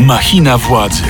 Machina władzy.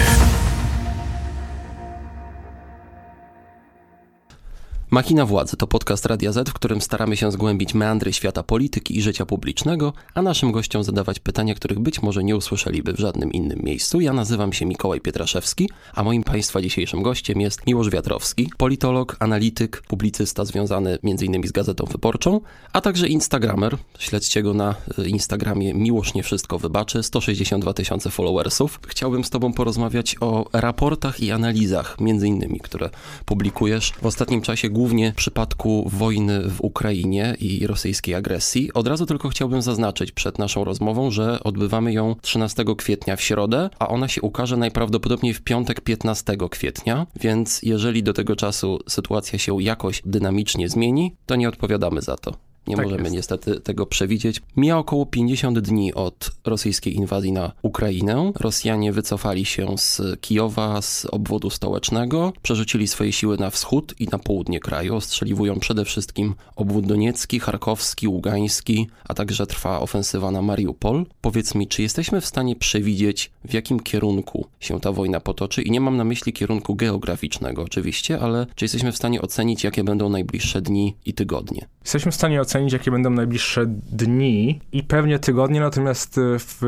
Machina Władzy to podcast Radia Z, w którym staramy się zgłębić meandry świata polityki i życia publicznego, a naszym gościom zadawać pytania, których być może nie usłyszeliby w żadnym innym miejscu. Ja nazywam się Mikołaj Pietraszewski, a moim Państwa dzisiejszym gościem jest Miłosz Wiatrowski, politolog, analityk, publicysta związany m.in. z Gazetą Wyborczą, a także instagramer. Śledźcie go na y, Instagramie Miłosz Nie Wszystko Wybaczy, 162 tysiące followersów. Chciałbym z Tobą porozmawiać o raportach i analizach, m.in., które publikujesz w ostatnim czasie głównie w przypadku wojny w Ukrainie i rosyjskiej agresji. Od razu tylko chciałbym zaznaczyć przed naszą rozmową, że odbywamy ją 13 kwietnia w środę, a ona się ukaże najprawdopodobniej w piątek 15 kwietnia, więc jeżeli do tego czasu sytuacja się jakoś dynamicznie zmieni, to nie odpowiadamy za to. Nie Tak możemy jest. niestety tego przewidzieć. Mija około 50 dni od rosyjskiej inwazji na Ukrainę. Rosjanie wycofali się z Kijowa, z obwodu stołecznego, przerzucili swoje siły na wschód i na południe kraju. Ostrzeliwują przede wszystkim obwód doniecki, charkowski, ługański, a także trwa ofensywa na Mariupol. Powiedz mi, czy jesteśmy w stanie przewidzieć, w jakim kierunku się ta wojna potoczy? I nie mam na myśli kierunku geograficznego oczywiście, ale czy jesteśmy w stanie ocenić, jakie będą najbliższe dni i tygodnie? Jesteśmy w stanie ocenić, jakie będą najbliższe dni i pewnie tygodnie, natomiast y, w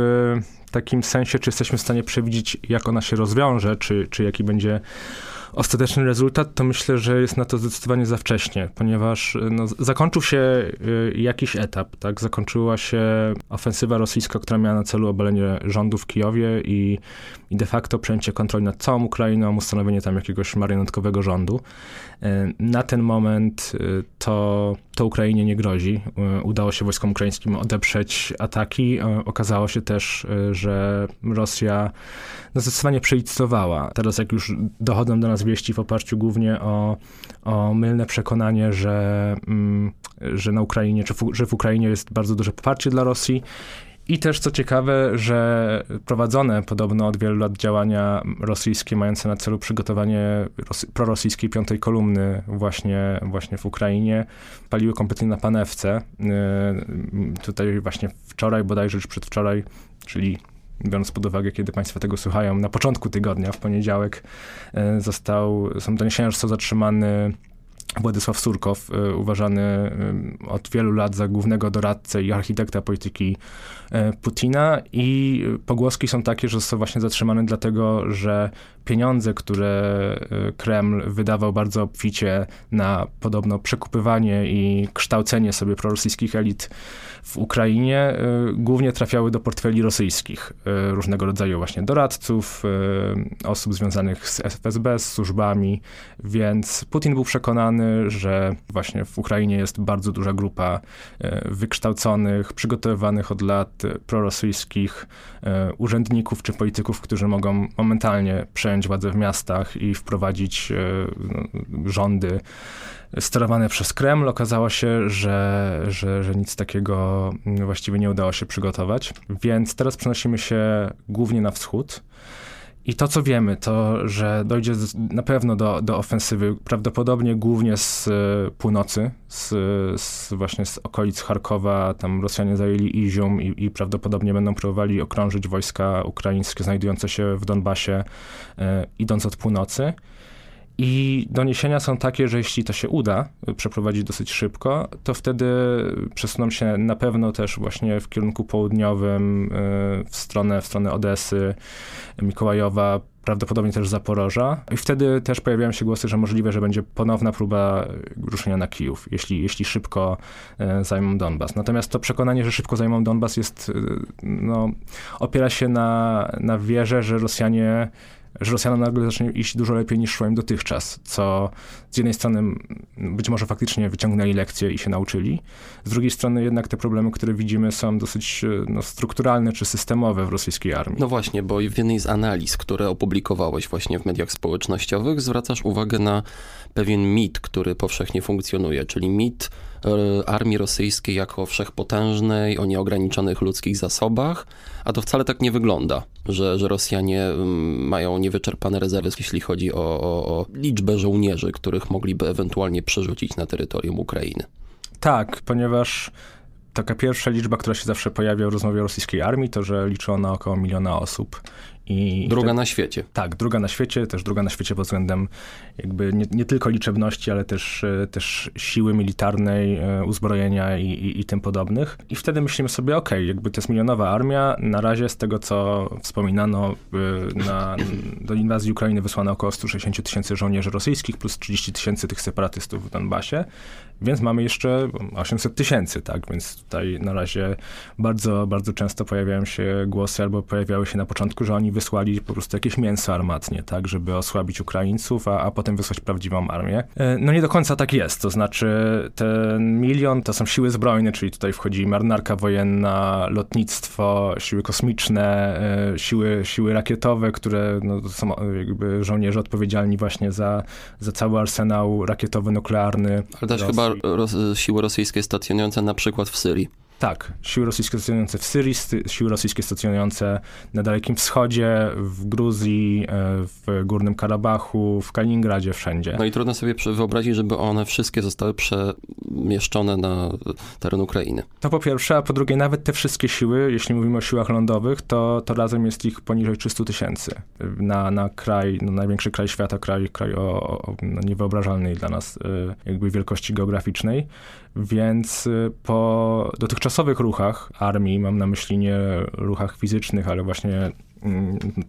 takim sensie, czy jesteśmy w stanie przewidzieć, jak ona się rozwiąże, czy, czy jaki będzie ostateczny rezultat, to myślę, że jest na to zdecydowanie za wcześnie, ponieważ y, no, zakończył się jakiś etap, tak? Zakończyła się ofensywa rosyjska, która miała na celu obalenie rządu w Kijowie i, i de facto przejęcie kontroli nad całą Ukrainą, ustanowienie tam jakiegoś marionetkowego rządu. Y, Na ten moment y, to, to Ukrainie nie grozi. Y, Udało się wojskom ukraińskim odeprzeć ataki. Okazało się też, że Rosja no, zdecydowanie przelicytowała. Teraz jak już dochodzą do nas wieści w oparciu głównie o, o mylne przekonanie, że, mm, że na Ukrainie, czy w, że w Ukrainie jest bardzo duże poparcie dla Rosji. I też co ciekawe, że prowadzone podobno od wielu lat działania rosyjskie mające na celu przygotowanie rosy, prorosyjskiej piątej kolumny właśnie, właśnie w Ukrainie paliły kompletnie na panewce. Yy, Tutaj właśnie wczoraj, bodajże już przedwczoraj, czyli biorąc pod uwagę, kiedy Państwo tego słuchają, na początku tygodnia, w poniedziałek, e, został, są doniesienia, że został zatrzymany Władysław Surkow, e, uważany e, od wielu lat za głównego doradcę i architekta polityki e, Putina. I pogłoski są takie, że został właśnie zatrzymany dlatego, że pieniądze, które e, Kreml wydawał bardzo obficie na podobno przekupywanie i kształcenie sobie prorosyjskich elit w Ukrainie, e, głównie trafiały do portfeli rosyjskich, e, różnego rodzaju właśnie doradców, osób związanych z FSB, z służbami, więc Putin był przekonany, że właśnie w Ukrainie jest bardzo duża grupa wykształconych, przygotowywanych od lat prorosyjskich urzędników czy polityków, którzy mogą momentalnie przejąć władzę w miastach i wprowadzić e, rządy sterowane przez Kreml. Okazało się, że, że, że nic takiego właściwie nie udało się przygotować. Więc teraz przenosimy się głównie na wschód. I to, co wiemy, to, że dojdzie na pewno do, do ofensywy, prawdopodobnie głównie z e, północy, z, z właśnie z okolic Charkowa. Tam Rosjanie zajęli Izium i, i prawdopodobnie będą próbowali okrążyć wojska ukraińskie znajdujące się w Donbasie, e, idąc od północy. I doniesienia są takie, że jeśli to się uda przeprowadzić dosyć szybko, to wtedy przesuną się na pewno też właśnie w kierunku południowym, y, w stronę, w stronę Odesy, Mikołajowa, prawdopodobnie też Zaporoża. I wtedy też pojawiają się głosy, że możliwe, że będzie ponowna próba ruszenia na Kijów, jeśli, jeśli szybko e, zajmą Donbas. Natomiast to przekonanie, że szybko zajmą Donbas jest, e, no, opiera się na, na wierze, że Rosjanie że Rosjanom nagle zacznie iść dużo lepiej niż szło im dotychczas, co z jednej strony być może faktycznie wyciągnęli lekcje i się nauczyli, z drugiej strony jednak te problemy, które widzimy są dosyć e, no, strukturalne czy systemowe w rosyjskiej armii. No właśnie, bo w jednej z analiz, które opublikowałeś właśnie w mediach społecznościowych, zwracasz uwagę na pewien mit, który powszechnie funkcjonuje, czyli mit armii rosyjskiej jako wszechpotężnej, o nieograniczonych ludzkich zasobach, a to wcale tak nie wygląda, że, że Rosjanie mm, mają niewyczerpane rezerwy, jeśli chodzi o, o, o liczbę żołnierzy, których mogliby ewentualnie przerzucić na terytorium Ukrainy. Tak, ponieważ taka pierwsza liczba, która się zawsze pojawia w rozmowie o rosyjskiej armii, to że liczy ona około miliona osób. I druga te, na świecie. Tak, druga na świecie, też druga na świecie pod względem jakby nie, nie tylko liczebności, ale też, e, też siły militarnej, e, uzbrojenia i, i, i tym podobnych. I wtedy myślimy sobie, ok, jakby to jest milionowa armia, na razie z tego, co wspominano, e, na, do inwazji Ukrainy wysłano około 160 tysięcy żołnierzy rosyjskich plus 30 tysięcy tych separatystów w Donbasie, więc mamy jeszcze 800 tysięcy, tak, więc tutaj na razie bardzo, bardzo często pojawiają się głosy, albo pojawiały się na początku, że oni wysłali po prostu jakieś mięso armatnie, tak, żeby osłabić Ukraińców, a, a potem wysłać prawdziwą armię. E, no nie do końca tak jest, to znaczy ten milion to są siły zbrojne, czyli tutaj wchodzi marynarka wojenna, lotnictwo, siły kosmiczne, e, siły, siły rakietowe, które no, są jakby żołnierze odpowiedzialni właśnie za, za cały arsenał rakietowy, nuklearny. Ale też Rosji. Ros siły rosyjskie stacjonujące na przykład w Syrii. Tak, siły rosyjskie stacjonujące w Syrii, siły rosyjskie stacjonujące na Dalekim Wschodzie, w Gruzji, e, w Górnym Karabachu, w Kaliningradzie, wszędzie. No i trudno sobie wyobrazić, żeby one wszystkie zostały przemieszczone na teren Ukrainy. To po pierwsze, a po drugie nawet te wszystkie siły, jeśli mówimy o siłach lądowych, to, to razem jest ich poniżej 300 tysięcy. Na, na kraj, no największy kraj świata, kraj, kraj o, o no niewyobrażalnej dla nas e, jakby wielkości geograficznej, więc e, po dotychczas dotychczasowych ruchach armii, mam na myśli nie ruchach fizycznych, ale właśnie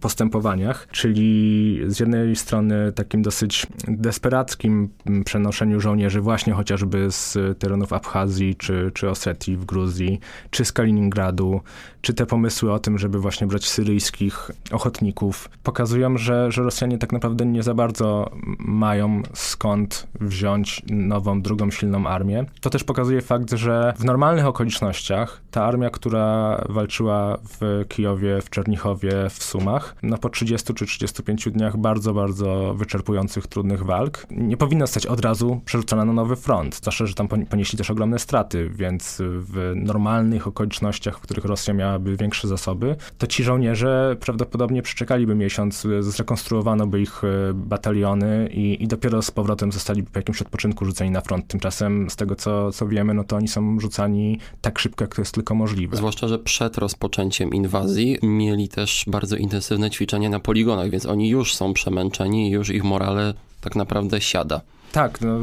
postępowaniach, czyli z jednej strony takim dosyć desperackim przenoszeniu żołnierzy właśnie chociażby z terenów Abchazji czy, czy Osetii w Gruzji, czy z Kaliningradu, czy te pomysły o tym, żeby właśnie brać syryjskich ochotników, pokazują, że, że Rosjanie tak naprawdę nie za bardzo mają skąd wziąć nową, drugą silną armię. To też pokazuje fakt, że w normalnych okolicznościach ta armia, która walczyła w Kijowie, w Czernichowie, w Sumach, no po 30 czy 35 dniach bardzo, bardzo wyczerpujących, trudnych walk, nie powinna zostać od razu przerzucona na nowy front, zwłaszcza, że tam ponieśli też ogromne straty, więc w normalnych okolicznościach, w których Rosja miałaby większe zasoby, to ci żołnierze prawdopodobnie przeczekaliby miesiąc, zrekonstruowano by ich e, bataliony i, i dopiero z powrotem zostaliby po jakimś odpoczynku rzuceni na front. Tymczasem z tego, co, co wiemy, no to oni są rzucani tak szybko, jak to jest tylko możliwe. Zwłaszcza, że przed rozpoczęciem inwazji mieli też bardzo intensywne ćwiczenia na poligonach, więc oni już są przemęczeni i już ich morale tak naprawdę siada. Tak, no,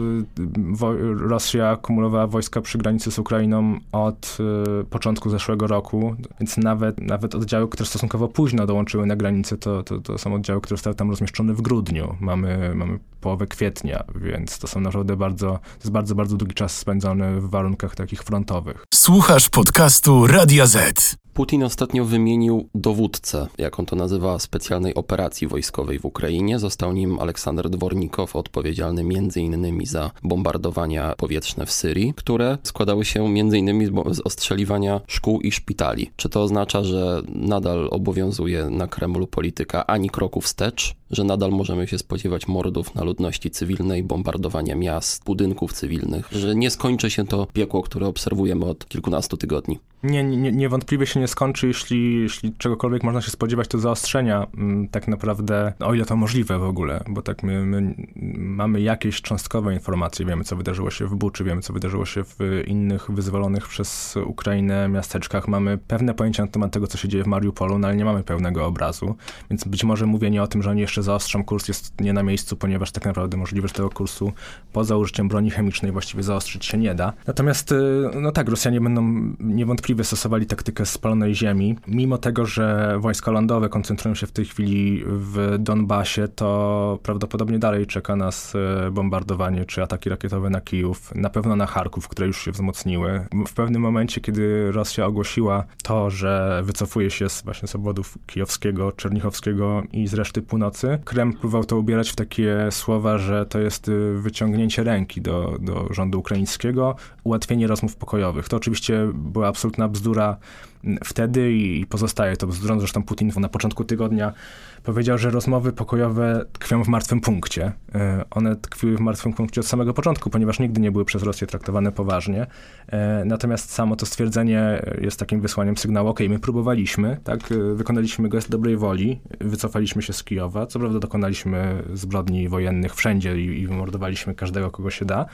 Rosja akumulowała wojska przy granicy z Ukrainą od y, początku zeszłego roku, więc nawet, nawet oddziały, które stosunkowo późno dołączyły na granicę, to, to, to są oddziały, które zostały tam rozmieszczone w grudniu. Mamy, mamy połowę kwietnia, więc to są naprawdę bardzo, to jest bardzo, bardzo długi czas spędzony w warunkach takich frontowych. Słuchasz podcastu Radia Z. Putin ostatnio wymienił dowódcę, jak on to nazywa, specjalnej operacji wojskowej w Ukrainie. Został nim Aleksander Dwornikow, odpowiedzialny m.in. za bombardowania powietrzne w Syrii, które składały się m.in. z ostrzeliwania szkół i szpitali. Czy to oznacza, że nadal obowiązuje na Kremlu polityka ani kroku wstecz, że nadal możemy się spodziewać mordów na ludności cywilnej, bombardowania miast, budynków cywilnych, że nie skończy się to piekło, które obserwujemy od kilkunastu tygodni? Nie, nie, niewątpliwie się nie skończy, jeśli, jeśli czegokolwiek można się spodziewać, to zaostrzenia mm, tak naprawdę, o ile to możliwe w ogóle, bo tak my, my mamy jakieś cząstkowe informacje, wiemy co wydarzyło się w Buczy, wiemy co wydarzyło się w innych wyzwolonych przez Ukrainę miasteczkach, mamy pewne pojęcia na temat tego, co się dzieje w Mariupolu, no ale nie mamy pełnego obrazu, więc być może mówienie o tym, że oni jeszcze zaostrzą kurs jest nie na miejscu, ponieważ tak naprawdę możliwe, tego kursu poza użyciem broni chemicznej właściwie zaostrzyć się nie da. Natomiast, y, no tak, Rosjanie będą niewątpliwie stosowali taktykę spalonej ziemi. Mimo tego, że wojska lądowe koncentrują się w tej chwili w Donbasie, to prawdopodobnie dalej czeka nas y, bombardowanie czy ataki rakietowe na Kijów, na pewno na Charków, które już się wzmocniły. W pewnym momencie, kiedy Rosja ogłosiła to, że wycofuje się z właśnie z obwodów kijowskiego, czernichowskiego i z reszty północy, Kreml próbował to ubierać w takie słowa, że to jest y, wyciągnięcie ręki do, do rządu ukraińskiego, ułatwienie rozmów pokojowych. To oczywiście była absolutna bzdura wtedy i pozostaje to bzdurą. Zresztą Putin na początku tygodnia powiedział, że rozmowy pokojowe tkwią w martwym punkcie. E, one tkwiły w martwym punkcie od samego początku, ponieważ nigdy nie były przez Rosję traktowane poważnie. E, natomiast samo to stwierdzenie jest takim wysłaniem sygnału, ok, my próbowaliśmy, tak, e, wykonaliśmy gest dobrej woli, wycofaliśmy się z Kijowa, co prawda dokonaliśmy zbrodni wojennych wszędzie i, i wymordowaliśmy każdego, kogo się da,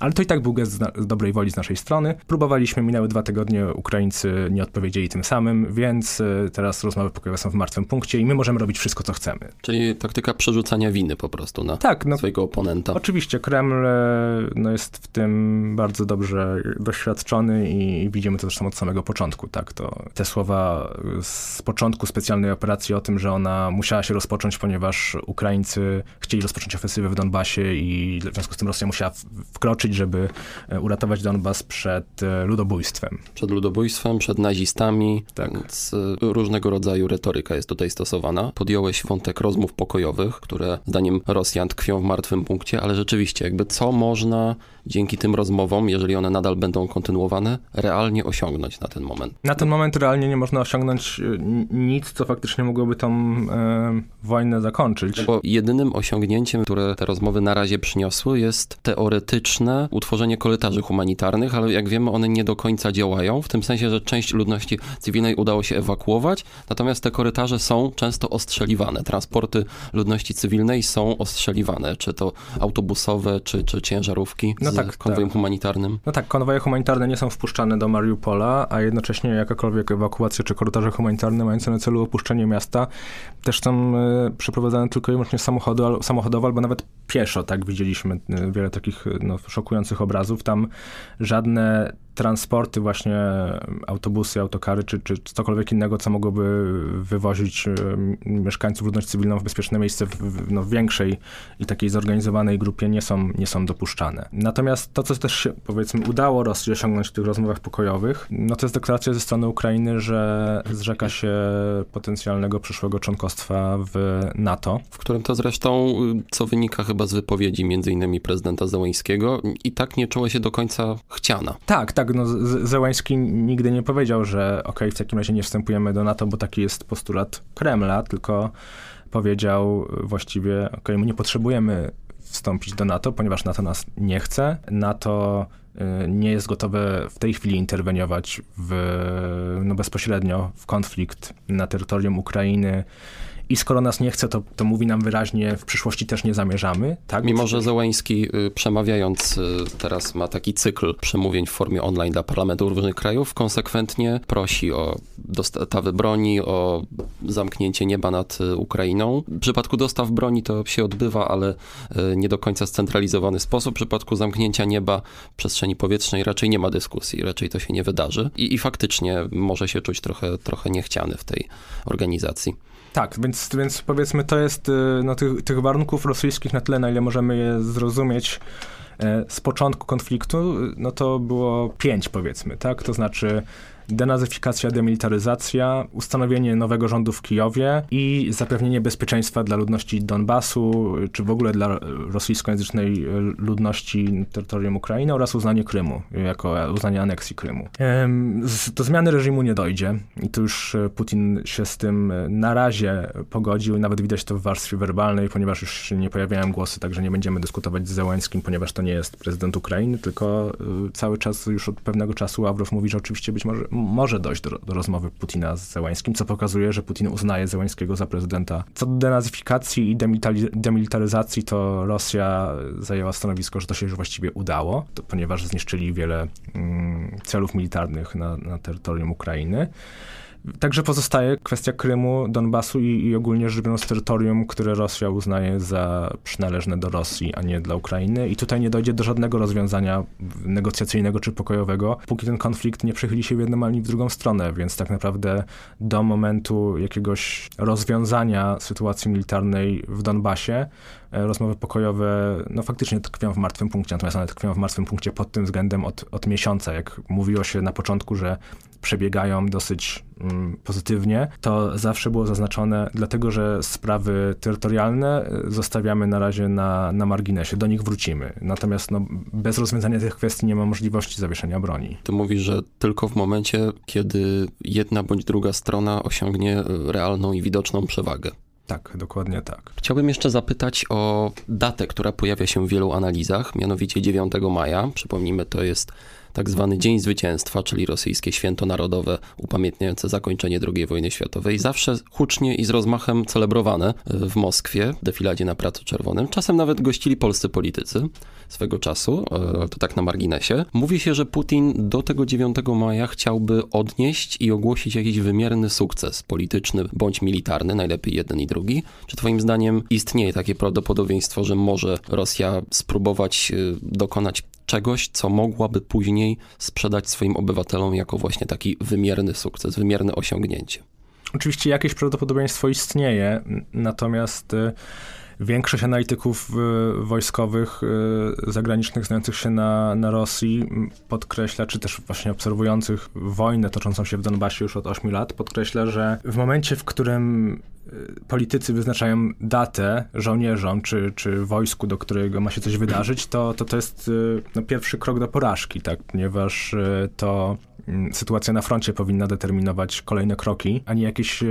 Ale to i tak był gest z dobrej woli z naszej strony. Próbowaliśmy, minęły dwa tygodnie, Ukraińcy nie odpowiedzieli tym samym, więc y, teraz rozmowy pokojowe są w martwym punkcie i my możemy robić wszystko, co chcemy. Czyli taktyka przerzucania winy po prostu na tak, no, swojego oponenta. Oczywiście Kreml no, jest w tym bardzo dobrze doświadczony i widzimy to zresztą od samego początku. Tak? To te słowa z początku specjalnej operacji o tym, że ona musiała się rozpocząć, ponieważ Ukraińcy chcieli rozpocząć ofensywę w Donbasie i w związku z tym Rosja musiała wkroczyć, żeby e, uratować Donbas przed e, ludobójstwem. Przed ludobójstwem, przed nazistami, tak. więc e, różnego rodzaju retoryka jest tutaj stosowana. Podjąłeś wątek rozmów pokojowych, które zdaniem Rosjan tkwią w martwym punkcie, ale rzeczywiście jakby co można dzięki tym rozmowom, jeżeli one nadal będą kontynuowane, realnie osiągnąć na ten moment? Na ten moment realnie nie można osiągnąć nic, co faktycznie mogłoby tą e, wojnę zakończyć. Bo jedynym osiągnięciem, które te rozmowy na razie przyniosły, jest teoretyczne utworzenie korytarzy humanitarnych, ale jak wiemy, one nie do końca działają, w tym sensie, że część ludności cywilnej udało się ewakuować, natomiast te korytarze są często ostrzeliwane. Transporty ludności cywilnej są ostrzeliwane, czy to autobusowe, czy, czy ciężarówki no z tak, konwojem tak. humanitarnym. No tak, konwoje humanitarne nie są wpuszczane do Mariupola, a jednocześnie jakakolwiek ewakuacja czy korytarze humanitarne mające na celu opuszczenie miasta też są e, przeprowadzane tylko i wyłącznie samochodowo albo nawet pieszo, tak widzieliśmy e, wiele takich no, szokujących obrazów. Tam żadne transporty, właśnie autobusy, autokary, czy, czy cokolwiek innego, co mogłoby wywozić e, mieszkańców, ludność cywilną w bezpieczne miejsce w, no, większej i takiej zorganizowanej grupie nie są, nie są dopuszczane. Natomiast to, co też się, powiedzmy, udało Rosji osiągnąć w tych rozmowach pokojowych, no to jest deklaracja ze strony Ukrainy, że zrzeka się potencjalnego przyszłego członkostwa w NATO. W którym to zresztą, y, co wynika chyba z wypowiedzi między innymi prezydenta Zełańskiego, i tak nie czuła się do końca chciana. Tak, tak, tak, no Zełański nigdy nie powiedział, że ok, w takim razie nie wstępujemy do NATO, bo taki jest postulat Kremla, tylko powiedział właściwie, ok, my nie potrzebujemy wstąpić do NATO, ponieważ NATO nas nie chce. NATO y, nie jest gotowe w tej chwili interweniować w, no bezpośrednio w konflikt na terytorium Ukrainy i skoro nas nie chce, to, to mówi nam wyraźnie, w przyszłości też nie zamierzamy. Tak? Mimo, że Zełański y, przemawiając y, teraz ma taki cykl przemówień w formie online dla parlamentów różnych krajów, konsekwentnie prosi o dostawy broni, o zamknięcie nieba nad y, Ukrainą. W przypadku dostaw broni to się odbywa, ale nie do końca scentralizowany sposób. W przypadku zamknięcia nieba przestrzeni powietrznej raczej nie ma dyskusji, raczej to się nie wydarzy. I, i faktycznie może się czuć trochę, trochę niechciany w tej organizacji. Tak, więc, więc powiedzmy, to jest y, no, tych, tych warunków rosyjskich na tyle, na ile możemy je zrozumieć e, z początku konfliktu, no to było pięć powiedzmy, tak? To znaczy denazyfikacja, demilitaryzacja, ustanowienie nowego rządu w Kijowie i zapewnienie bezpieczeństwa dla ludności Donbasu, czy w ogóle dla rosyjskojęzycznej ludności terytorium Ukrainy oraz uznanie Krymu, jako uznanie aneksji Krymu. Do zmiany reżimu nie dojdzie i tu już e, Putin się z tym e, na razie pogodził, nawet widać to w warstwie werbalnej, ponieważ już się nie pojawiają głosy, także nie będziemy dyskutować z Zełańskim, ponieważ to nie jest prezydent Ukrainy, tylko e, cały czas, już od pewnego czasu Ławrow mówi, że oczywiście być może może dojść do, do, rozmowy Putina z Zełańskim, co pokazuje, że Putin uznaje Zełańskiego za prezydenta. Co do denazyfikacji i demilitaryzacji, to Rosja zajęła stanowisko, że to się już właściwie udało, to, ponieważ zniszczyli wiele mm, celów militarnych na, na terytorium Ukrainy. Także pozostaje kwestia Krymu, Donbasu i, i, ogólnie rzecz biorąc terytorium, które Rosja uznaje za przynależne do Rosji, a nie dla Ukrainy. I tutaj nie dojdzie do żadnego rozwiązania negocjacyjnego czy pokojowego, póki ten konflikt nie przechyli się w jedną ani w drugą stronę. Więc tak naprawdę do momentu jakiegoś rozwiązania sytuacji militarnej w Donbasie rozmowy pokojowe, no faktycznie tkwią w martwym punkcie, natomiast one tkwią w martwym punkcie pod tym względem od, od miesiąca. Jak mówiło się na początku, że przebiegają dosyć mm, pozytywnie, to zawsze było zaznaczone, dlatego że sprawy terytorialne e, zostawiamy na razie na, na marginesie, do nich wrócimy. Natomiast no, bez rozwiązania tych kwestii nie ma możliwości zawieszenia broni. Ty mówisz, że tylko w momencie, kiedy jedna bądź druga strona osiągnie e, realną i widoczną przewagę. Tak, dokładnie tak. Chciałbym jeszcze zapytać o datę, która pojawia się w wielu analizach, mianowicie 9 maja. Przypomnijmy, to jest tak zwany Dzień Zwycięstwa, czyli rosyjskie święto narodowe upamiętniające zakończenie II wojny światowej, zawsze hucznie i z rozmachem celebrowane w Moskwie, w defiladzie na Placu Czerwonym. Czasem nawet gościli polscy politycy swego czasu, e, to tak na marginesie. Mówi się, że Putin do tego 9 maja chciałby odnieść i ogłosić jakiś wymierny sukces polityczny bądź militarny, najlepiej jeden i drugi. Czy twoim zdaniem istnieje takie prawdopodobieństwo, że może Rosja spróbować e, dokonać czegoś, co mogłaby później sprzedać swoim obywatelom jako właśnie taki wymierny sukces, wymierne osiągnięcie? Oczywiście jakieś prawdopodobieństwo istnieje, natomiast e, Większość analityków y, wojskowych y, zagranicznych znających się na, na Rosji podkreśla, czy też właśnie obserwujących wojnę toczącą się w Donbasie już od 8 lat, podkreśla, że w momencie, w którym y, politycy wyznaczają datę żołnierzom czy, czy wojsku, do którego ma się coś wydarzyć, to to, to jest no, pierwszy krok do porażki, tak? ponieważ to Mm, sytuacja na froncie powinna determinować kolejne kroki, a nie jakieś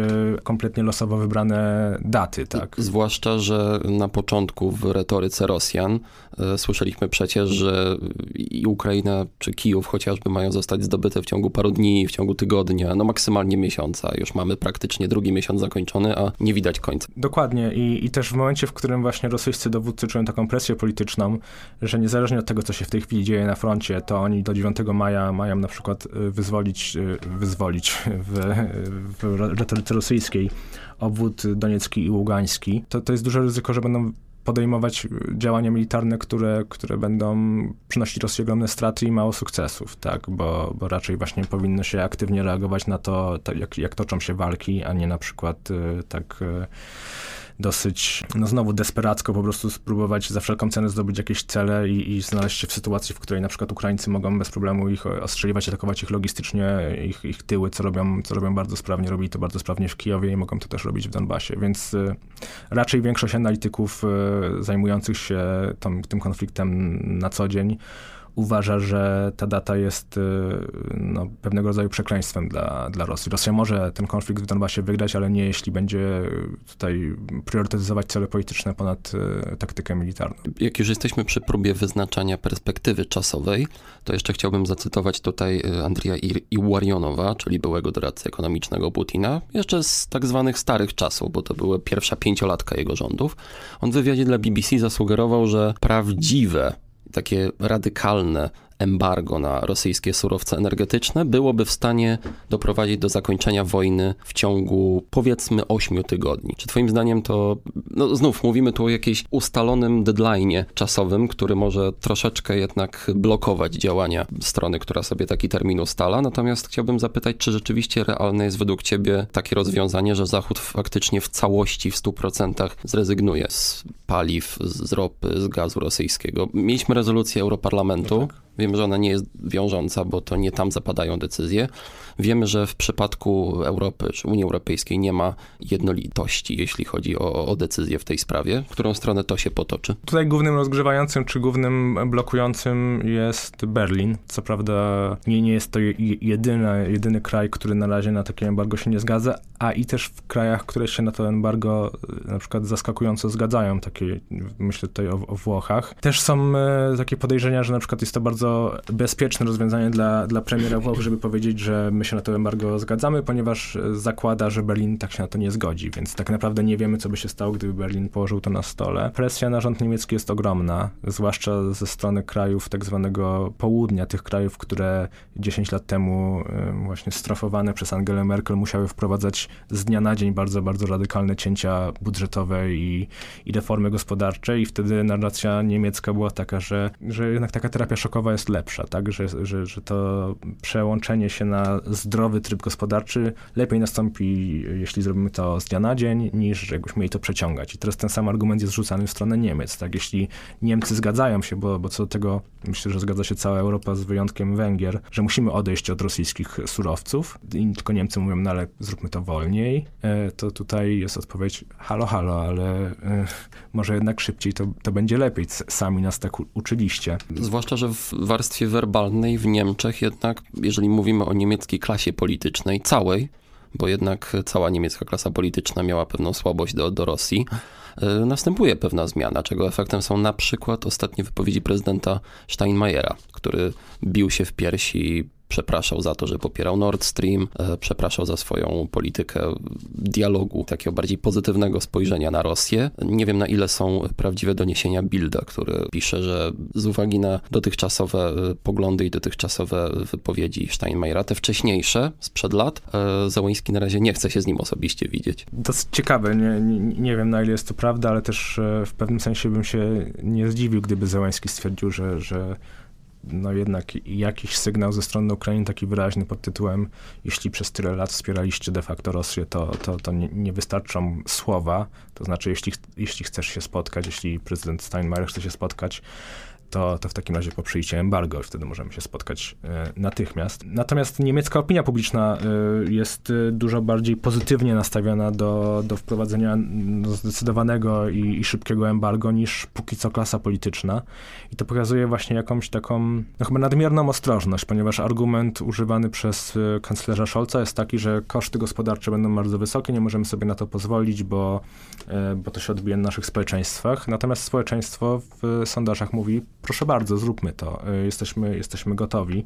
kompletnie losowo wybrane daty, tak? Zwłaszcza, że na początku w retoryce Rosjan e, słyszeliśmy przecież, że i Ukraina czy Kijów chociażby mają zostać zdobyte w ciągu paru dni, w ciągu tygodnia, no maksymalnie miesiąca. Już mamy praktycznie drugi miesiąc zakończony, a nie widać końca. Dokładnie i, i też w momencie, w którym właśnie rosyjscy dowódcy czują taką presję polityczną, że niezależnie od tego, co się w tej chwili dzieje na froncie, to oni do 9 maja mają na przykład e, wyzwolić, e, wyzwolić w, w retoryce rosyjskiej obwód doniecki i ługański, to, to jest duże ryzyko, że będą podejmować działania militarne, które, które będą przynosić Rosji ogromne straty i mało sukcesów, tak, bo, bo raczej właśnie powinno się aktywnie reagować na to, tak jak, jak toczą się walki, a nie na przykład e, tak dosyć, no znowu desperacko po prostu spróbować za wszelką cenę zdobyć jakieś cele i, i znaleźć się w sytuacji, w której na przykład Ukraińcy mogą bez problemu ich ostrzeliwać, atakować ich logistycznie, ich, ich tyły, co robią, co robią bardzo sprawnie, robili to bardzo sprawnie w Kijowie i mogą to też robić w Donbasie, więc y, raczej większość analityków y, zajmujących się tym konfliktem na co dzień uważa, że ta data jest y, no, pewnego rodzaju przekleństwem dla, dla Rosji. Rosja może ten konflikt w Donbasie wygrać, ale nie jeśli będzie tutaj priorytetyzować cele polityczne ponad y, taktykę militarną. Jak już jesteśmy przy próbie wyznaczania perspektywy czasowej, to jeszcze chciałbym zacytować tutaj y, Andrija Iwarionowa, czyli byłego doradcy ekonomicznego Putina, jeszcze z tak zwanych starych czasów, bo to była pierwsza pięciolatka jego rządów. On w wywiadzie dla BBC zasugerował, że prawdziwe takie radykalne embargo na rosyjskie surowce energetyczne byłoby w stanie doprowadzić do zakończenia wojny w ciągu powiedzmy 8 tygodni. Czy Twoim zdaniem to, no znów mówimy tu o jakimś ustalonym deadline'ie czasowym, który może troszeczkę jednak blokować działania strony, która sobie taki termin ustala. Natomiast chciałbym zapytać, czy rzeczywiście realne jest według Ciebie takie rozwiązanie, że Zachód faktycznie w całości, w 100% zrezygnuje z paliw, z ropy, z gazu rosyjskiego. Mieliśmy rezolucję Europarlamentu. No tak Wiem, że ona nie jest wiążąca, bo to nie tam zapadają decyzje. Wiemy, że w przypadku Europy czy Unii Europejskiej nie ma jednolitości, jeśli chodzi o, o decyzję w tej sprawie. W którą stronę to się potoczy? Tutaj głównym rozgrzewającym czy głównym blokującym jest Berlin. Co prawda nie, nie jest to jedyny, jedyny kraj, który na razie na takie embargo się nie zgadza, a i też w krajach, które się na to embargo na przykład zaskakująco zgadzają, takie myślę tutaj o, o Włochach. Też są e, takie podejrzenia, że na przykład jest to bardzo bezpieczne rozwiązanie dla, dla premiera Włoch, żeby powiedzieć, że my się na to embargo zgadzamy, ponieważ zakłada, że Berlin tak się na to nie zgodzi, więc tak naprawdę nie wiemy, co by się stało, gdyby Berlin położył to na stole. Presja na rząd niemiecki jest ogromna, zwłaszcza ze strony krajów tak zwanego południa, tych krajów, które 10 lat temu właśnie strofowane przez Angelę Merkel musiały wprowadzać z dnia na dzień bardzo, bardzo radykalne cięcia budżetowe i, i reformy gospodarcze i wtedy narracja niemiecka była taka, że, że jednak taka terapia szokowa jest lepsza, tak, że, że, że to przełączenie się na zdrowy tryb gospodarczy lepiej nastąpi, jeśli zrobimy to z dnia na dzień, niż jakbyśmy mieli to przeciągać. I teraz ten sam argument jest rzucany w stronę Niemiec, tak, jeśli Niemcy zgadzają się, bo, bo co do tego myślę, że zgadza się cała Europa z wyjątkiem Węgier, że musimy odejść od rosyjskich surowców i tylko Niemcy mówią, no ale zróbmy to wolniej, e, to tutaj jest odpowiedź halo, halo, ale e, może jednak szybciej to, to będzie lepiej. Sami nas tak uczyliście. Zwłaszcza, że w warstwie werbalnej w Niemczech jednak, jeżeli mówimy o niemieckiej klasie politycznej, całej, bo jednak cała niemiecka klasa polityczna miała pewną słabość do, do Rosji, e, następuje pewna zmiana, czego efektem są na przykład ostatnie wypowiedzi prezydenta Steinmeiera, który bił się w piersi przepraszał za to, że popierał Nord Stream, e, przepraszał za swoją politykę dialogu, takiego bardziej pozytywnego spojrzenia na Rosję. Nie wiem na ile są prawdziwe doniesienia Bilda, który pisze, że z uwagi na dotychczasowe e, poglądy i dotychczasowe wypowiedzi Steinmeiera, te wcześniejsze, sprzed lat, e, Załoński na razie nie chce się z nim osobiście widzieć. Dosyć ciekawe, nie, nie, nie wiem na ile jest to prawda, ale też w pewnym sensie bym się nie zdziwił, gdyby Załański stwierdził, że, że no jednak jakiś sygnał ze strony Ukrainy taki wyraźny pod tytułem jeśli przez tyle lat wspieraliście de facto Rosję, to, to, to nie, nie wystarczą słowa, to znaczy jeśli, jeśli chcesz się spotkać, jeśli prezydent Steinmeier chce się spotkać, to, to w takim razie poprzyjcie embargo i wtedy możemy się spotkać e, natychmiast. Natomiast niemiecka opinia publiczna e, jest e, dużo bardziej pozytywnie nastawiona do, do wprowadzenia no, zdecydowanego i, i, szybkiego embargo niż póki co klasa polityczna. I to pokazuje właśnie jakąś taką, no chyba nadmierną ostrożność, ponieważ argument używany przez kanclerza Scholza jest taki, że koszty gospodarcze będą bardzo wysokie, nie możemy sobie na to pozwolić, bo, bo to się odbije na naszych społeczeństwach. Natomiast społeczeństwo w sondażach mówi, proszę bardzo, zróbmy to, y, jesteśmy, jesteśmy gotowi.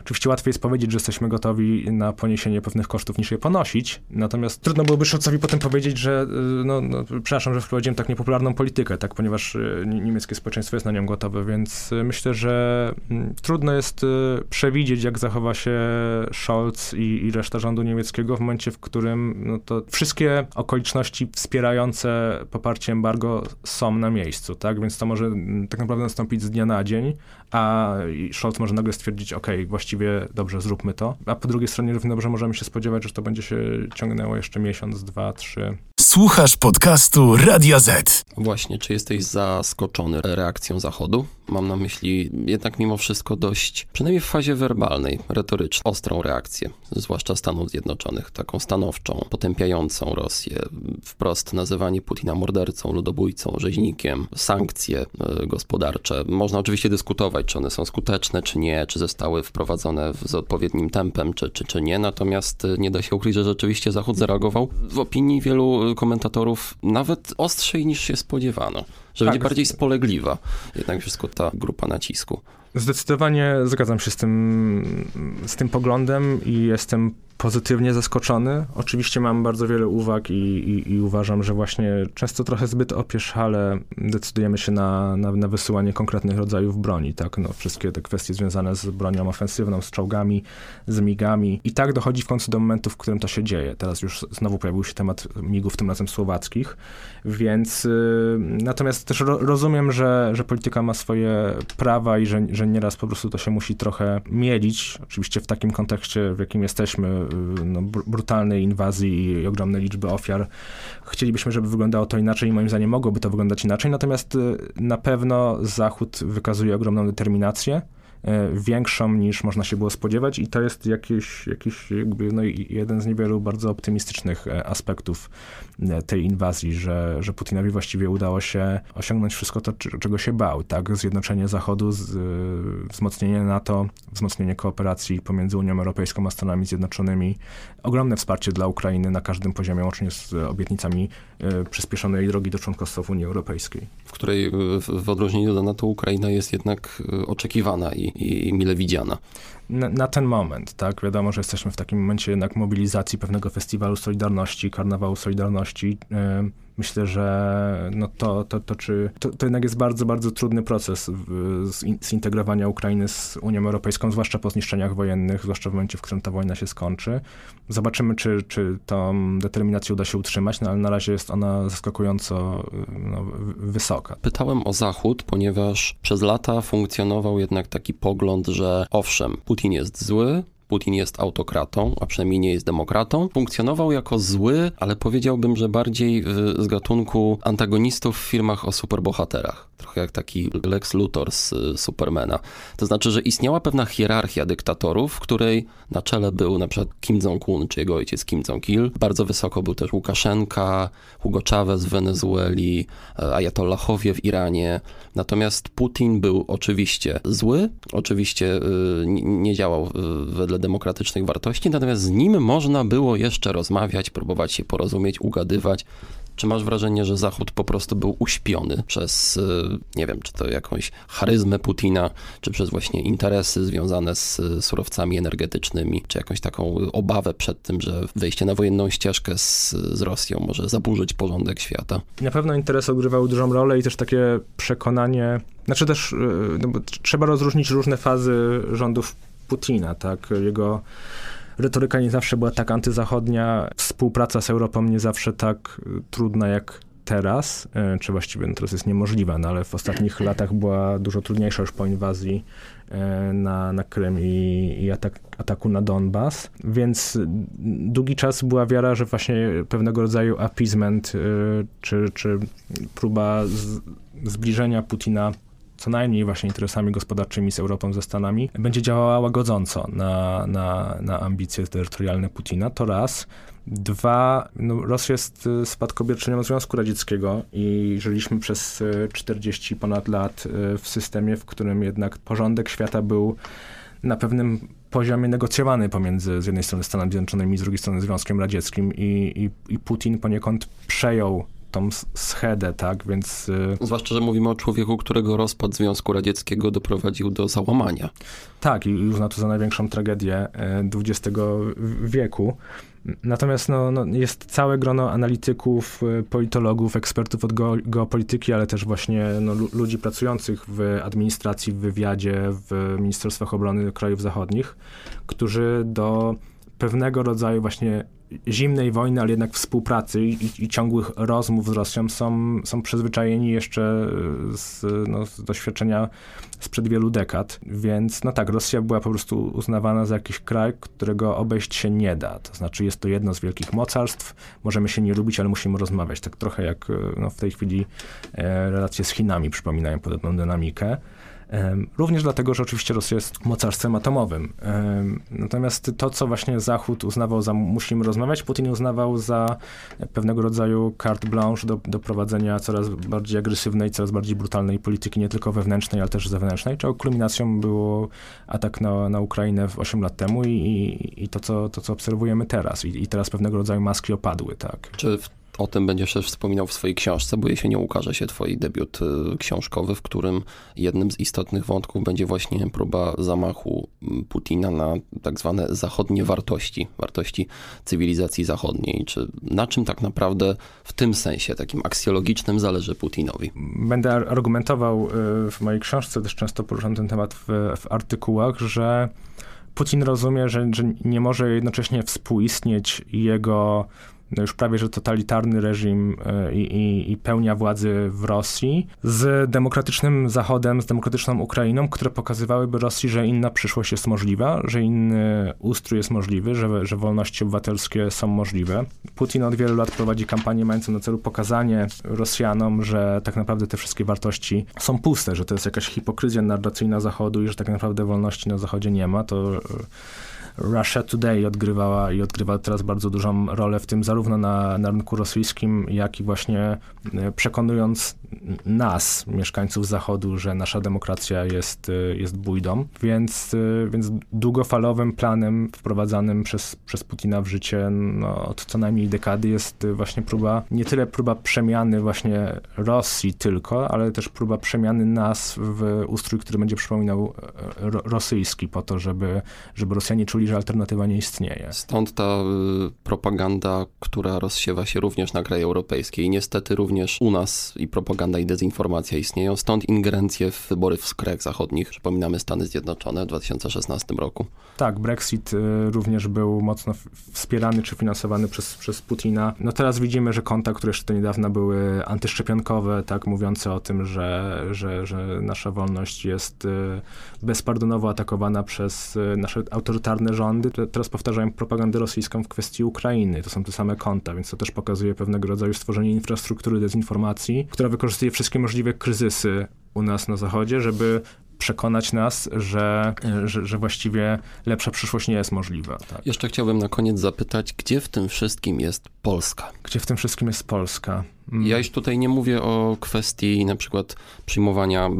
Oczywiście łatwiej jest powiedzieć, że jesteśmy gotowi na poniesienie pewnych kosztów niż je ponosić, natomiast trudno byłoby Scholzowi potem powiedzieć, że y, no, no, przepraszam, że wprowadziłem tak niepopularną politykę, tak, ponieważ y, niemieckie społeczeństwo jest na nią gotowe, więc myślę, że mm, trudno jest przewidzieć, jak zachowa się Scholz i, i reszta rządu niemieckiego w momencie, w którym no, to wszystkie okoliczności wspierające poparcie embargo są na miejscu, tak, więc to może mm, tak naprawdę nastąpić z dnia na dzień, a Scholz może nagle stwierdzić, ok, właściwie dobrze, zróbmy to. A po drugiej stronie równie dobrze możemy się spodziewać, że to będzie się ciągnęło jeszcze miesiąc, dwa, trzy. Słuchasz podcastu Radio Z. Właśnie, czy jesteś zaskoczony reakcją Zachodu? Mam na myśli jednak mimo wszystko dość, przynajmniej w fazie werbalnej, retoryczną, ostrą reakcję, zwłaszcza Stanów Zjednoczonych, taką stanowczą, potępiającą Rosję, wprost nazywanie Putina mordercą, ludobójcą, rzeźnikiem, sankcje e, gospodarcze. Można oczywiście dyskutować, czy one są skuteczne, czy nie, czy zostały wprowadzone z odpowiednim tempem, czy, czy, czy nie, natomiast e, nie da się ukryć, że rzeczywiście Zachód zareagował w opinii wielu komentatorów nawet ostrzej niż się spodziewano że tak. będzie bardziej spolegliwa jednak wszystko ta grupa nacisku. Zdecydowanie zgadzam się z tym, z tym poglądem i jestem pozytywnie zaskoczony. Oczywiście mam bardzo wiele uwag i, i, i, uważam, że właśnie często trochę zbyt opieszale decydujemy się na, na, na, wysyłanie konkretnych rodzajów broni, tak? No, wszystkie te kwestie związane z bronią ofensywną, z czołgami, z migami. I tak dochodzi w końcu do momentu, w którym to się dzieje. Teraz już znowu pojawił się temat migów, tym razem słowackich, więc yy, natomiast też ro, rozumiem, że, że polityka ma swoje prawa i że, że nieraz po prostu to się musi trochę mielić. Oczywiście w takim kontekście, w jakim jesteśmy, no, brutalnej inwazji i ogromnej liczby ofiar. Chcielibyśmy, żeby wyglądało to inaczej i moim zdaniem mogłoby to wyglądać inaczej, natomiast y, na pewno Zachód wykazuje ogromną determinację większą niż można się było spodziewać i to jest jakiś, jakiś jakby no jeden z niewielu bardzo optymistycznych e, aspektów e, tej inwazji, że, że Putinowi właściwie udało się osiągnąć wszystko to, czego się bał, tak? Zjednoczenie Zachodu, z, wzmocnienie NATO, wzmocnienie kooperacji pomiędzy Unią Europejską a Stanami Zjednoczonymi, ogromne wsparcie dla Ukrainy na każdym poziomie, łącznie z obietnicami przyspieszonej drogi do członkostwa w Unii Europejskiej. W której w odróżnieniu do NATO Ukraina jest jednak oczekiwana i i, mile widziana. Na, na, ten moment, tak? Wiadomo, że jesteśmy w takim momencie jednak mobilizacji pewnego festiwalu Solidarności, Karnawału Solidarności. Yy myślę, że no to, to, to, czy, to, to jednak jest bardzo, bardzo trudny proces zintegrowania Ukrainy z Unią Europejską, zwłaszcza po zniszczeniach wojennych, zwłaszcza w momencie, w którym ta wojna się skończy. Zobaczymy, czy, czy tą determinację uda się utrzymać, no ale na razie jest ona zaskakująco no, wysoka. Pytałem o Zachód, ponieważ przez lata funkcjonował jednak taki pogląd, że owszem, Putin jest zły, Putin jest autokratą, a przynajmniej nie jest demokratą. Funkcjonował jako zły, ale powiedziałbym, że bardziej z gatunku antagonistów w filmach o superbohaterach. Trochę jak taki Lex Luthor z y, Supermana. To znaczy, że istniała pewna hierarchia dyktatorów, w której na czele był na przykład Kim Jong-un, czy jego ojciec Kim Jong-il. Bardzo wysoko był też Łukaszenka, Hugo Chavez w Wenezueli, e, Ayatollahowie w Iranie. Natomiast Putin był oczywiście zły, oczywiście y, nie działał y, wedle demokratycznych wartości, natomiast z nim można było jeszcze rozmawiać, próbować się porozumieć, ugadywać. Czy masz wrażenie, że Zachód po prostu był uśpiony przez, y, nie wiem, czy to jakąś charyzmę Putina, czy przez właśnie interesy związane z surowcami energetycznymi, czy jakąś taką obawę przed tym, że wejście na wojenną ścieżkę z, z Rosją może zaburzyć porządek świata? Na pewno interesy odgrywały dużą rolę i też takie przekonanie, znaczy też y, no trzeba rozróżnić różne fazy rządów Putina, tak? Jego retoryka nie zawsze była tak antyzachodnia, współpraca z Europą nie zawsze tak y, trudna jak teraz, y, czy właściwie no teraz jest niemożliwa, no ale w ostatnich latach była dużo trudniejsza już po inwazji y, na, na Krym i, i atak, ataku na Donbas, więc długi czas była wiara, że właśnie pewnego rodzaju appeasement, czy, czy próba z, zbliżenia Putina co najmniej właśnie interesami gospodarczymi z Europą, ze Stanami, będzie działała łagodząco na, na, na ambicje terytorialne Putina. To raz. Dwa, no Rosja jest y, spadkobierczynią Związku Radzieckiego i żyliśmy przez 40 y, ponad lat y, w systemie, w którym jednak porządek świata był na pewnym poziomie negocjowany pomiędzy z jednej strony Stanami Zjednoczonymi, z drugiej strony Związkiem Radzieckim i, i, i Putin poniekąd przejął tą schedę, tak, więc... Y, Zwłaszcza, że mówimy o człowieku, którego rozpad Związku Radzieckiego doprowadził do załamania. Tak, i uzna to za największą tragedię XX y, wieku. Natomiast no, no, jest całe grono analityków, y, politologów, ekspertów od geopolityki, ale też właśnie no, ludzi pracujących w administracji, w wywiadzie, w Ministerstwach Obrony krajów zachodnich, którzy do pewnego rodzaju właśnie zimnej wojny, ale jednak współpracy i, i, ciągłych rozmów z Rosją są, są przyzwyczajeni jeszcze z, no, z doświadczenia sprzed wielu dekad. Więc no tak, Rosja była po prostu uznawana za jakiś kraj, którego obejść się nie da. To znaczy jest to jedno z wielkich mocarstw, możemy się nie lubić, ale musimy rozmawiać. Tak trochę jak no, w tej chwili e, relacje z Chinami przypominają podobną dynamikę. Również dlatego, że oczywiście Rosja jest mocarstwem atomowym. Natomiast to, co właśnie Zachód uznawał za musimy rozmawiać, Putin uznawał za pewnego rodzaju carte blanche do, do prowadzenia coraz bardziej agresywnej, coraz bardziej brutalnej polityki, nie tylko wewnętrznej, ale też zewnętrznej, czego kulminacją było atak na, na Ukrainę 8 lat temu i, i, i to, co, to, co obserwujemy teraz. I, I teraz pewnego rodzaju maski opadły, tak. Czy w o tym będziesz też wspominał w swojej książce, bo jeśli nie ukaże się twój debiut y, książkowy, w którym jednym z istotnych wątków będzie właśnie próba zamachu Putina na tak zwane zachodnie wartości, wartości cywilizacji zachodniej. Czy na czym tak naprawdę w tym sensie, takim aksjologicznym zależy Putinowi? Będę argumentował y, w mojej książce, też często poruszam ten temat w, w artykułach, że Putin rozumie, że, że nie może jednocześnie współistnieć jego już prawie że totalitarny reżim e, i, i, i, pełnia władzy w Rosji, z demokratycznym Zachodem, z demokratyczną Ukrainą, które pokazywałyby Rosji, że inna przyszłość jest możliwa, że inny ustrój jest możliwy, że, że wolności obywatelskie są możliwe. Putin od wielu lat prowadzi kampanię mającą na celu pokazanie Rosjanom, że tak naprawdę te wszystkie wartości są puste, że to jest jakaś hipokryzja narracyjna Zachodu i że tak naprawdę wolności na Zachodzie nie ma. To Russia Today odgrywała i odgrywa teraz bardzo dużą rolę w tym, zarówno na, na rynku rosyjskim, jak i właśnie e, przekonując nas, mieszkańców Zachodu, że nasza demokracja jest, e, jest bójdą. Więc, e, więc długofalowym planem wprowadzanym przez, przez Putina w życie no, od co najmniej dekady jest właśnie próba, nie tyle próba przemiany właśnie Rosji tylko, ale też próba przemiany nas w ustrój, który będzie przypominał ro, rosyjski po to, żeby, żeby Rosjanie czuli, że alternatywa nie istnieje. Stąd ta y, propaganda, która rozsiewa się również na kraje europejskie i niestety również u nas i propaganda i dezinformacja istnieją. Stąd ingerencje w wybory w krajach zachodnich. Przypominamy Stany Zjednoczone w 2016 roku. Tak, Brexit y, również był mocno wspierany czy finansowany przez, przez Putina. No teraz widzimy, że konta, które jeszcze do niedawna były antyszczepionkowe, tak, mówiące o tym, że, że, że nasza wolność jest y, bezpardonowo atakowana przez nasze autorytarne rządy teraz powtarzają propagandę rosyjską w kwestii Ukrainy. To są te same konta, więc to też pokazuje pewnego rodzaju stworzenie infrastruktury dezinformacji, która wykorzystuje wszystkie możliwe kryzysy u nas na Zachodzie, żeby przekonać nas, że, że, że, właściwie lepsza przyszłość nie jest możliwa. Tak. Jeszcze chciałbym na koniec zapytać, gdzie w tym wszystkim jest Polska? Gdzie w tym wszystkim jest Polska? Mm. Ja już tutaj nie mówię o kwestii na przykład przyjmowania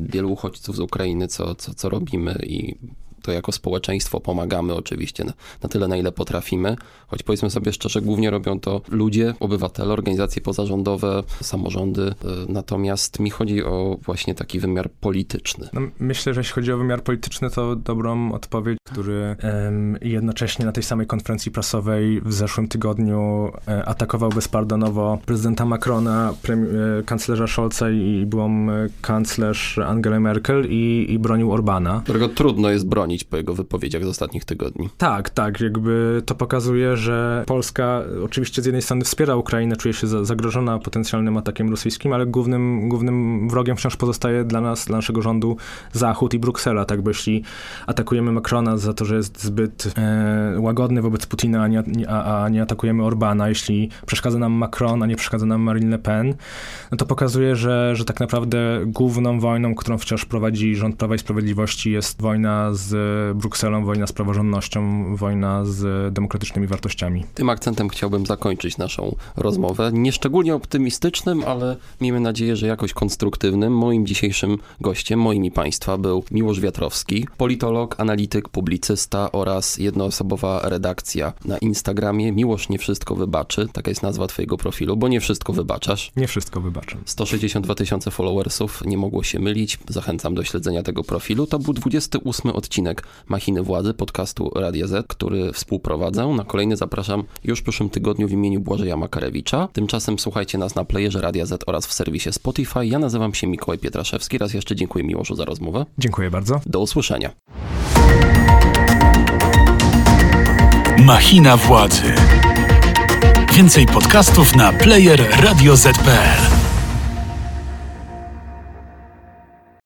wielu uchodźców z Ukrainy, co, co, co robimy i to jako społeczeństwo pomagamy oczywiście na, na tyle, na ile potrafimy, choć powiedzmy sobie szczerze, głównie robią to ludzie, obywatele, organizacje pozarządowe, samorządy, e, natomiast mi chodzi o właśnie taki wymiar polityczny. No, myślę, że jeśli chodzi o wymiar polityczny, to dobrą odpowiedź, który um, jednocześnie na tej samej konferencji prasowej w zeszłym tygodniu e, atakował bezpardonowo prezydenta Macrona, e, kanclerza Scholza i byłą e, kanclerz Angelę Merkel i, i bronił Orbana. Którego trudno jest bronić po jego wypowiedziach z ostatnich tygodni. Tak, tak, jakby to pokazuje, że Polska oczywiście z jednej strony wspiera Ukrainę, czuje się zagrożona potencjalnym atakiem rosyjskim, ale głównym, głównym wrogiem wciąż pozostaje dla nas, dla naszego rządu Zachód i Bruksela, tak, bo jeśli atakujemy Macrona za to, że jest zbyt e, łagodny wobec Putina, a nie, a, a nie atakujemy Orbana, jeśli przeszkadza nam Macron, a nie przeszkadza nam Marine Le Pen, no to pokazuje, że, że tak naprawdę główną wojną, którą wciąż prowadzi rząd Prawa i Sprawiedliwości jest wojna z Brukselą, wojna z praworządnością, wojna z demokratycznymi wartościami. Tym akcentem chciałbym zakończyć naszą rozmowę. Nieszczególnie optymistycznym, ale miejmy nadzieję, że jakoś konstruktywnym. Moim dzisiejszym gościem, moim i Państwa był Miłosz Wiatrowski, politolog, analityk, publicysta oraz jednoosobowa redakcja na Instagramie. Miłosz nie wszystko wybaczy, taka jest nazwa twojego profilu, bo nie wszystko wybaczasz. Nie wszystko wybaczam. 162 tysiące followersów, nie mogło się mylić. Zachęcam do śledzenia tego profilu. To był 28 odcinek Machiny Władzy, podcastu Radia Z, który współprowadzę. Na kolejny zapraszam już w przyszłym tygodniu w imieniu Błażeja Makarewicza. Tymczasem słuchajcie nas na playerze Radia Z oraz w serwisie Spotify. Ja nazywam się Mikołaj Pietraszewski. Raz jeszcze dziękuję Miłoszu za rozmowę. Dziękuję bardzo. Do usłyszenia. Machina Władzy. Więcej podcastów na player radioz.pl